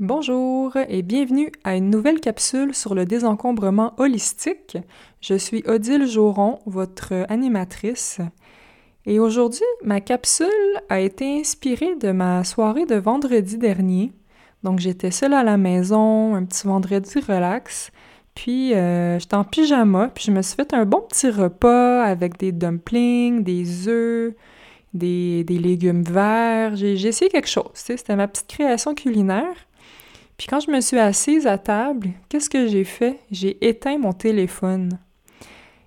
Bonjour et bienvenue à une nouvelle capsule sur le désencombrement holistique. Je suis Odile Joron, votre animatrice. Et aujourd'hui, ma capsule a été inspirée de ma soirée de vendredi dernier. Donc j'étais seule à la maison, un petit vendredi relax. Puis euh, j'étais en pyjama, puis je me suis fait un bon petit repas avec des dumplings, des œufs, des, des légumes verts. J'ai essayé quelque chose, c'était ma petite création culinaire. Puis quand je me suis assise à table, qu'est-ce que j'ai fait? J'ai éteint mon téléphone.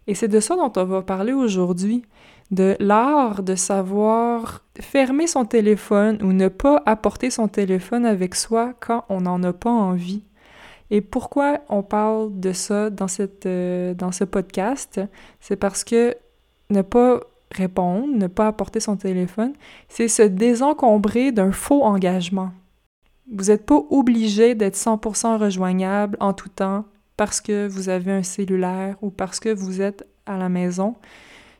Et c'est de ça dont on va parler aujourd'hui, de l'art de savoir fermer son téléphone ou ne pas apporter son téléphone avec soi quand on n'en a pas envie. Et pourquoi on parle de ça dans, euh, dans ce podcast? C'est parce que ne pas répondre, ne pas apporter son téléphone, c'est se désencombrer d'un faux engagement. Vous n'êtes pas obligé d'être 100% rejoignable en tout temps parce que vous avez un cellulaire ou parce que vous êtes à la maison.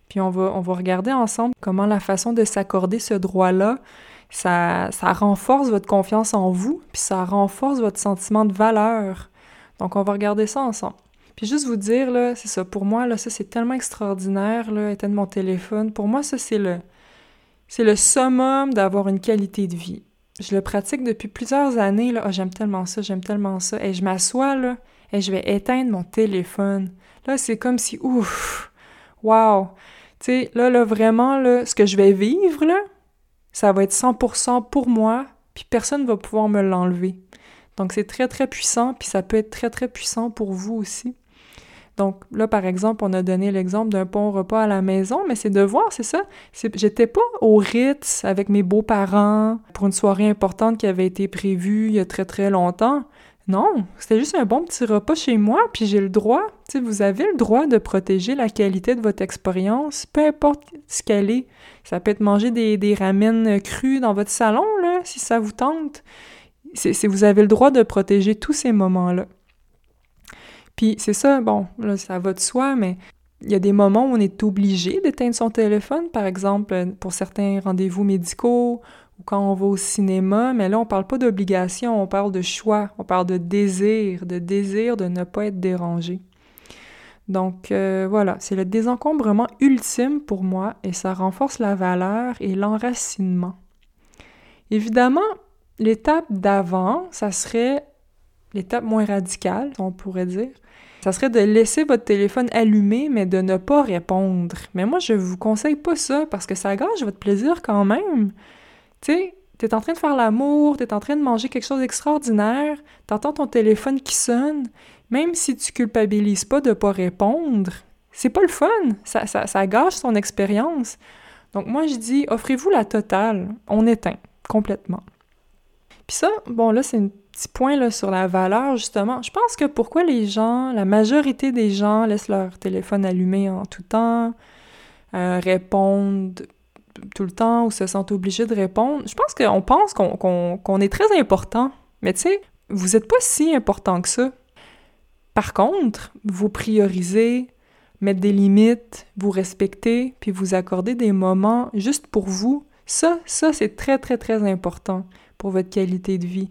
Puis on va, on va regarder ensemble comment la façon de s'accorder ce droit-là, ça, ça renforce votre confiance en vous, puis ça renforce votre sentiment de valeur. Donc on va regarder ça ensemble. Puis juste vous dire, là, c'est ça, pour moi, là, ça c'est tellement extraordinaire, là, éteindre mon téléphone. Pour moi, ça c'est le, c'est le summum d'avoir une qualité de vie je le pratique depuis plusieurs années. Là. Oh, j'aime tellement ça, j'aime tellement ça. Et je m'assois là et je vais éteindre mon téléphone. Là, c'est comme si, ouf, wow. Tu sais, là, là, vraiment, là, ce que je vais vivre, là, ça va être 100% pour moi, puis personne ne va pouvoir me l'enlever. Donc, c'est très, très puissant, puis ça peut être très, très puissant pour vous aussi. Donc là, par exemple, on a donné l'exemple d'un bon repas à la maison, mais c'est de voir, c'est ça. J'étais pas au Ritz avec mes beaux-parents pour une soirée importante qui avait été prévue il y a très très longtemps. Non, c'était juste un bon petit repas chez moi, puis j'ai le droit, tu sais, vous avez le droit de protéger la qualité de votre expérience, peu importe ce qu'elle est. Ça peut être manger des, des ramen dans votre salon, là, si ça vous tente. Vous avez le droit de protéger tous ces moments-là. Puis c'est ça, bon, là, ça va de soi, mais il y a des moments où on est obligé d'éteindre son téléphone, par exemple pour certains rendez-vous médicaux ou quand on va au cinéma, mais là on parle pas d'obligation, on parle de choix, on parle de désir, de désir de ne pas être dérangé. Donc euh, voilà, c'est le désencombrement ultime pour moi et ça renforce la valeur et l'enracinement. Évidemment, l'étape d'avant, ça serait l'étape moins radicale, on pourrait dire, ça serait de laisser votre téléphone allumé, mais de ne pas répondre. Mais moi, je vous conseille pas ça parce que ça gâche votre plaisir quand même. Tu sais, t'es en train de faire l'amour, t'es en train de manger quelque chose d'extraordinaire, t'entends ton téléphone qui sonne, même si tu culpabilises pas de pas répondre, c'est pas le fun, ça, ça, ça gâche son expérience. Donc moi, je dis, offrez-vous la totale, on éteint complètement. Puis ça, bon là, c'est une petit point là, sur la valeur, justement. Je pense que pourquoi les gens, la majorité des gens laissent leur téléphone allumé en tout temps, euh, répondent tout le temps ou se sentent obligés de répondre, je pense qu'on pense qu'on est très important. Mais tu sais, vous n'êtes pas si important que ça. Par contre, vous priorisez, mettre des limites, vous respectez, puis vous accordez des moments juste pour vous. Ça, ça, c'est très, très, très important pour votre qualité de vie.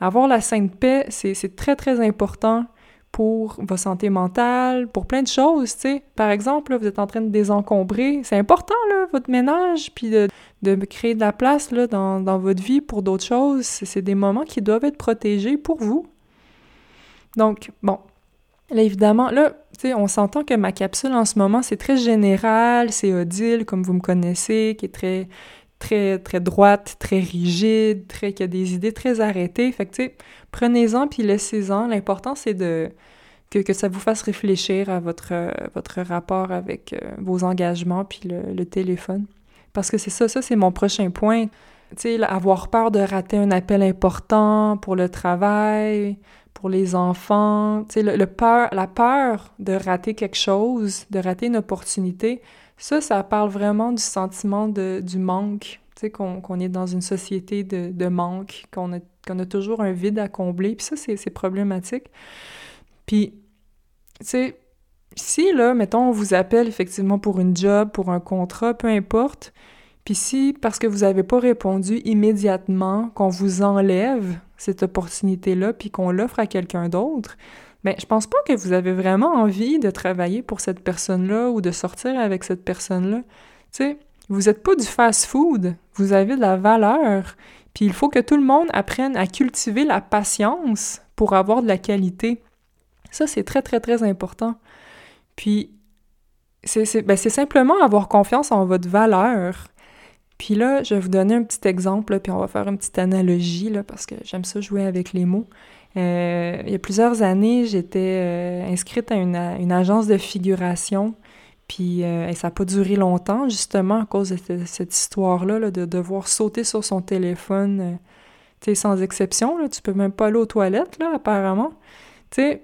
Avoir la sainte paix, c'est très, très important pour votre santé mentale, pour plein de choses, tu sais. Par exemple, vous êtes en train de désencombrer. C'est important, là, votre ménage, puis de, de créer de la place, là, dans, dans votre vie pour d'autres choses. C'est des moments qui doivent être protégés pour vous. Donc, bon. Là, évidemment, là, tu sais, on s'entend que ma capsule en ce moment, c'est très général, c'est Odile, comme vous me connaissez, qui est très très, très droite, très rigide, très, qui a des idées très arrêtées. Fait que, tu prenez-en puis laissez-en. L'important, c'est de que, que, ça vous fasse réfléchir à votre, votre rapport avec euh, vos engagements puis le, téléphone. Parce que c'est ça, ça, c'est mon prochain point. Tu sais, avoir peur de rater un appel important pour le travail, pour les enfants. Tu sais, la peur de rater quelque chose, de rater une opportunité, ça, ça parle vraiment du sentiment de, du manque, qu'on est dans une société de, de manque, qu'on a, a toujours un vide à combler, puis ça, c'est problématique. Puis, tu sais, si, là, mettons, on vous appelle effectivement pour une job, pour un contrat, peu importe, Puis si, parce que vous n'avez pas répondu immédiatement, qu'on vous enlève cette opportunité-là, puis qu'on l'offre à quelqu'un d'autre, ben, je pense pas que vous avez vraiment envie de travailler pour cette personne-là ou de sortir avec cette personne-là. Tu sais, vous n'êtes pas du fast-food, vous avez de la valeur, puis il faut que tout le monde apprenne à cultiver la patience pour avoir de la qualité. Ça, c'est très, très, très important. Puis, c'est ben, simplement avoir confiance en votre valeur. Puis là, je vais vous donner un petit exemple, puis on va faire une petite analogie, là, parce que j'aime ça jouer avec les mots. Euh, il y a plusieurs années, j'étais euh, inscrite à une, agence de figuration, puis euh, ça n'a pas duré longtemps, justement, à cause de cette, histoire-là, de devoir sauter sur son téléphone, tu sais, sans exception, là, tu peux même pas aller aux toilettes, là, apparemment. Tu sais,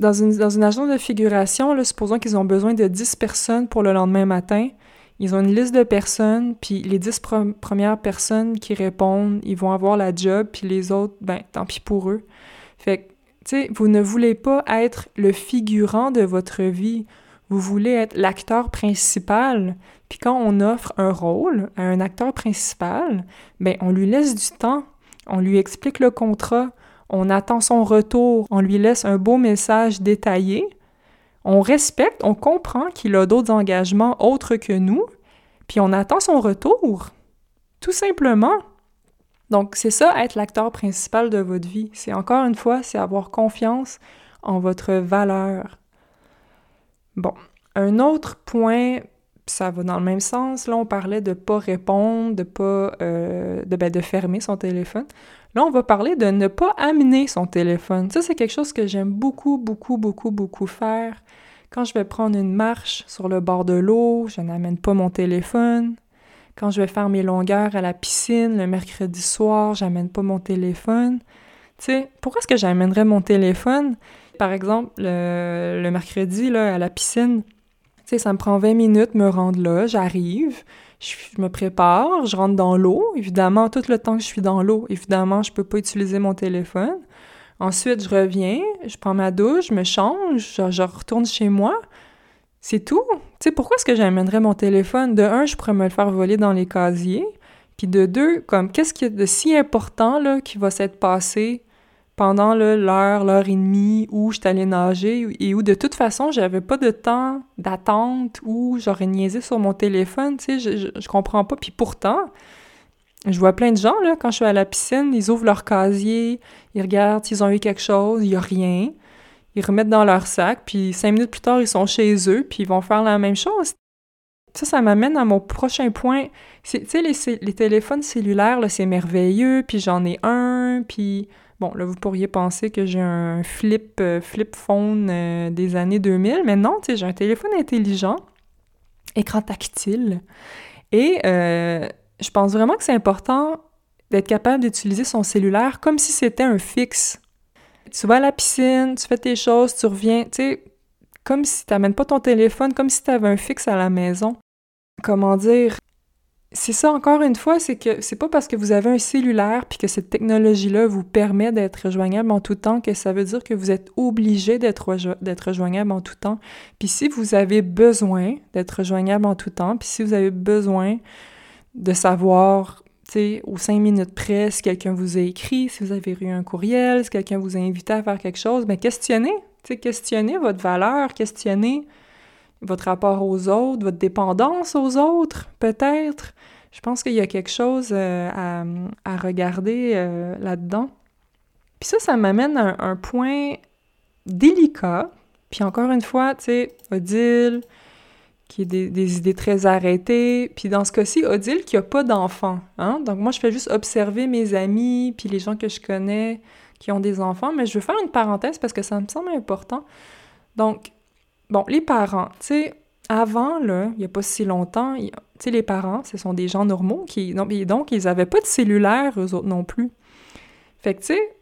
dans une, dans une agence de figuration, supposons qu'ils ont besoin de 10 personnes pour le lendemain matin, ils ont une liste de personnes, puis les dix premières personnes qui répondent, ils vont avoir la job, puis les autres, ben, tant pis pour eux. Fait que, tu sais, vous ne voulez pas être le figurant de votre vie, vous voulez être l'acteur principal. Puis quand on offre un rôle à un acteur principal, ben, on lui laisse du temps, on lui explique le contrat, on attend son retour, on lui laisse un beau message détaillé, on respecte, on comprend qu'il a d'autres engagements autres que nous, puis on attend son retour. Tout simplement. Donc, c'est ça, être l'acteur principal de votre vie. C'est encore une fois, c'est avoir confiance en votre valeur. Bon, un autre point, ça va dans le même sens. Là, on parlait de pas répondre, de pas euh, ben, de fermer son téléphone. Là, on va parler de ne pas amener son téléphone. Ça, c'est quelque chose que j'aime beaucoup, beaucoup, beaucoup, beaucoup faire. Quand je vais prendre une marche sur le bord de l'eau, je n'amène pas mon téléphone. Quand je vais faire mes longueurs à la piscine le mercredi soir, j'amène pas mon téléphone. Tu sais, pourquoi est-ce que j'amènerais mon téléphone? Par exemple, le, mercredi, là, à la piscine, tu sais, ça me prend 20 minutes me rendre là, j'arrive, je, me prépare, je rentre dans l'eau. Évidemment, tout le temps que je suis dans l'eau, évidemment, je peux pas utiliser mon téléphone. Ensuite, je reviens, je prends ma douche, je me change, je, retourne chez moi. C'est tout. Tu pourquoi est-ce que j'amènerais mon téléphone? De un, je pourrais me le faire voler dans les casiers. Puis de deux, comme, qu'est-ce qu'il y a de si important, là, qui va s'être passé pendant l'heure, l'heure et demie où je allée nager et où de toute façon, j'avais pas de temps d'attente où j'aurais niaisé sur mon téléphone, tu je, je, comprends pas. Puis pourtant, je vois plein de gens, là, quand je suis à la piscine, ils ouvrent leur casier, ils regardent s'ils ont eu quelque chose, il n'y a rien. Ils remettent dans leur sac, puis cinq minutes plus tard, ils sont chez eux, puis ils vont faire la même chose. Ça, ça m'amène à mon prochain point. Tu sais, les, téléphones cellulaires, c'est merveilleux, puis j'en ai un, puis... Bon, là, vous pourriez penser que j'ai un flip, euh, flip phone euh, des années 2000, mais non, tu sais, j'ai un téléphone intelligent, écran tactile, et... Euh, je pense vraiment que c'est important d'être capable d'utiliser son cellulaire comme si c'était un fixe. Tu vas à la piscine, tu fais tes choses, tu reviens, tu sais, comme si tu n'amènes pas ton téléphone, comme si tu avais un fixe à la maison. Comment dire? C'est ça encore une fois, c'est que c'est pas parce que vous avez un cellulaire puis que cette technologie-là vous permet d'être rejoignable en tout temps que ça veut dire que vous êtes obligé d'être rejoignable en tout temps. Puis si vous avez besoin d'être rejoignable en tout temps, puis si vous avez besoin de savoir, sais, aux cinq minutes près, si quelqu'un vous a écrit, si vous avez eu un courriel, si quelqu'un vous a invité à faire quelque chose, bien, questionnez, tu sais, questionnez votre valeur, questionnez votre rapport aux autres, votre dépendance aux autres, peut-être. Je pense qu'il y a quelque chose euh, à, regarder euh, là-dedans. Puis ça, ça m'amène à un, un, point délicat. Puis encore une fois, tu sais, Odile, qui a des, idées très arrêtées. Puis dans ce cas-ci, Odile qui a pas d'enfants. Hein? Donc moi, je fais juste observer mes amis, puis les gens que je connais qui ont des enfants. Mais je veux faire une parenthèse parce que ça me semble important. Donc, bon, les parents, tu sais, avant, là, il n'y a pas si longtemps, tu sais, les parents, ce sont des gens normaux qui... Donc, donc ils n'avaient pas de cellulaire, eux autres non plus. Fait que, tu sais,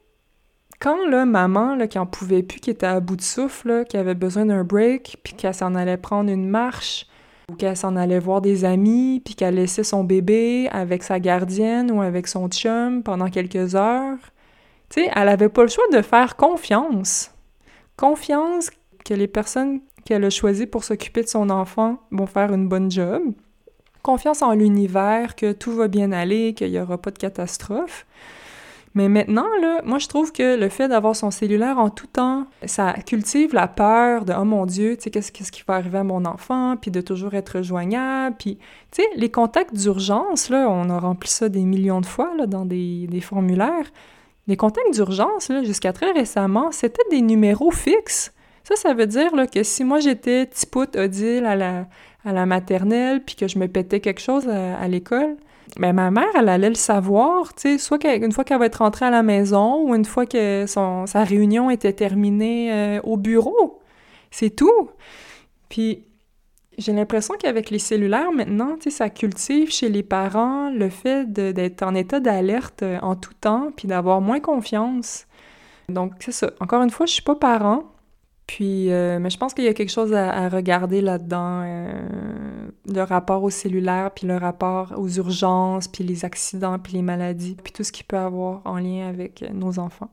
quand là, maman, là, qui en pouvait plus, qui était à bout de souffle, qui avait besoin d'un break, puis qu'elle s'en allait prendre une marche, ou qu'elle s'en allait voir des amis, puis qu'elle laissait son bébé avec sa gardienne ou avec son chum pendant quelques heures, tu sais, elle avait pas le choix de faire confiance. Confiance que les personnes qu'elle a choisies pour s'occuper de son enfant vont faire une bonne job. confiance en l'univers, que tout va bien aller, qu'il n'y aura pas de catastrophe. Mais maintenant, moi, je trouve que le fait d'avoir son cellulaire en tout temps, ça cultive la peur de « Oh mon Dieu, tu sais, qu'est-ce, qui va arriver à mon enfant? » puis de toujours être joignable, puis... Tu sais, les contacts d'urgence, là, on a rempli ça des millions de fois, là, dans des, formulaires. Les contacts d'urgence, là, jusqu'à très récemment, c'était des numéros fixes. Ça, ça veut dire que si moi j'étais tipoute Odile à la, à la maternelle, puis que je me pétais quelque chose à, l'école, ben ma mère, elle allait le savoir, tu sais, soit une fois qu'elle va être rentrée à la maison ou une fois que sa réunion était terminée euh, au bureau. C'est tout. Puis j'ai l'impression qu'avec les cellulaires maintenant, tu sais, ça cultive chez les parents le fait d'être en état d'alerte euh, en tout temps, puis d'avoir moins confiance. Donc c'est ça. Encore une fois, je suis pas parent, puis, euh, mais je pense qu'il y a quelque chose à, regarder là-dedans, euh, le rapport au cellulaire, puis le rapport aux urgences, puis les accidents, puis les maladies, puis tout ce qui peut avoir en lien avec nos enfants.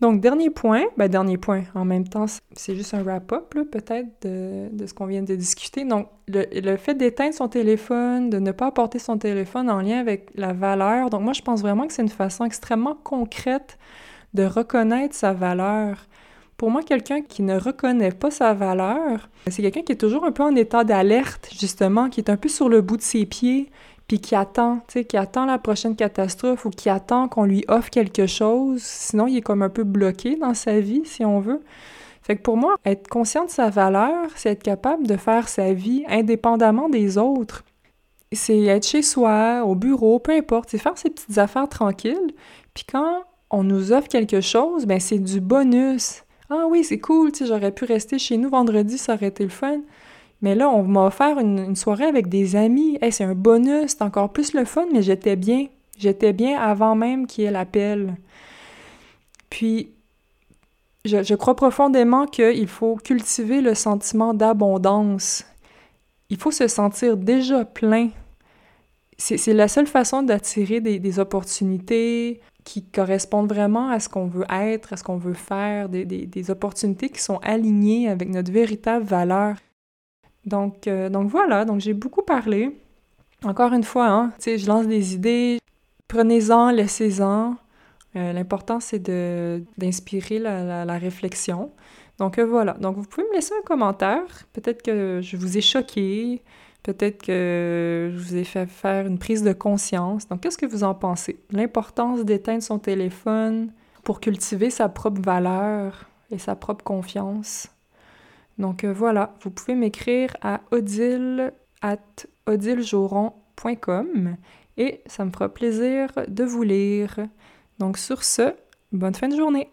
Donc, dernier point, ben dernier point, en même temps, c'est juste un wrap-up, peut-être, de, de, ce qu'on vient de discuter. Donc, le, le fait d'éteindre son téléphone, de ne pas apporter son téléphone en lien avec la valeur, donc moi, je pense vraiment que c'est une façon extrêmement concrète de reconnaître sa valeur. Pour moi, quelqu'un qui ne reconnaît pas sa valeur, c'est quelqu'un qui est toujours un peu en état d'alerte, justement, qui est un peu sur le bout de ses pieds, puis qui attend, tu sais, qui attend la prochaine catastrophe ou qui attend qu'on lui offre quelque chose. Sinon, il est comme un peu bloqué dans sa vie, si on veut. Fait que pour moi, être conscient de sa valeur, c'est être capable de faire sa vie indépendamment des autres. C'est être chez soi, au bureau, peu importe, c'est faire ses petites affaires tranquilles. Puis quand on nous offre quelque chose, ben c'est du bonus. Ah oui, c'est cool, j'aurais pu rester chez nous vendredi, ça aurait été le fun. Mais là, on m'a offert une, soirée avec des amis. C'est un bonus, c'est encore plus le fun, mais j'étais bien. J'étais bien avant même qu'il y ait l'appel. Puis, je, je crois profondément qu'il faut cultiver le sentiment d'abondance. Il faut se sentir déjà plein. C'est la seule façon d'attirer des, des, opportunités, qui correspondent vraiment à ce qu'on veut être, à ce qu'on veut faire, des, opportunités qui sont alignées avec notre véritable valeur. Donc, euh, donc voilà, donc j'ai beaucoup parlé. Encore une fois, hein, je lance des idées, prenez-en, laissez-en. Euh, L'important, c'est d'inspirer la, la, la, réflexion. Donc euh, voilà, donc vous pouvez me laisser un commentaire. Peut-être que je vous ai choqué, Peut-être que je vous ai fait faire une prise de conscience. Donc, qu'est-ce que vous en pensez? L'importance d'éteindre son téléphone pour cultiver sa propre valeur et sa propre confiance. Donc euh, voilà, vous pouvez m'écrire à odile at et ça me fera plaisir de vous lire. Donc sur ce, bonne fin de journée!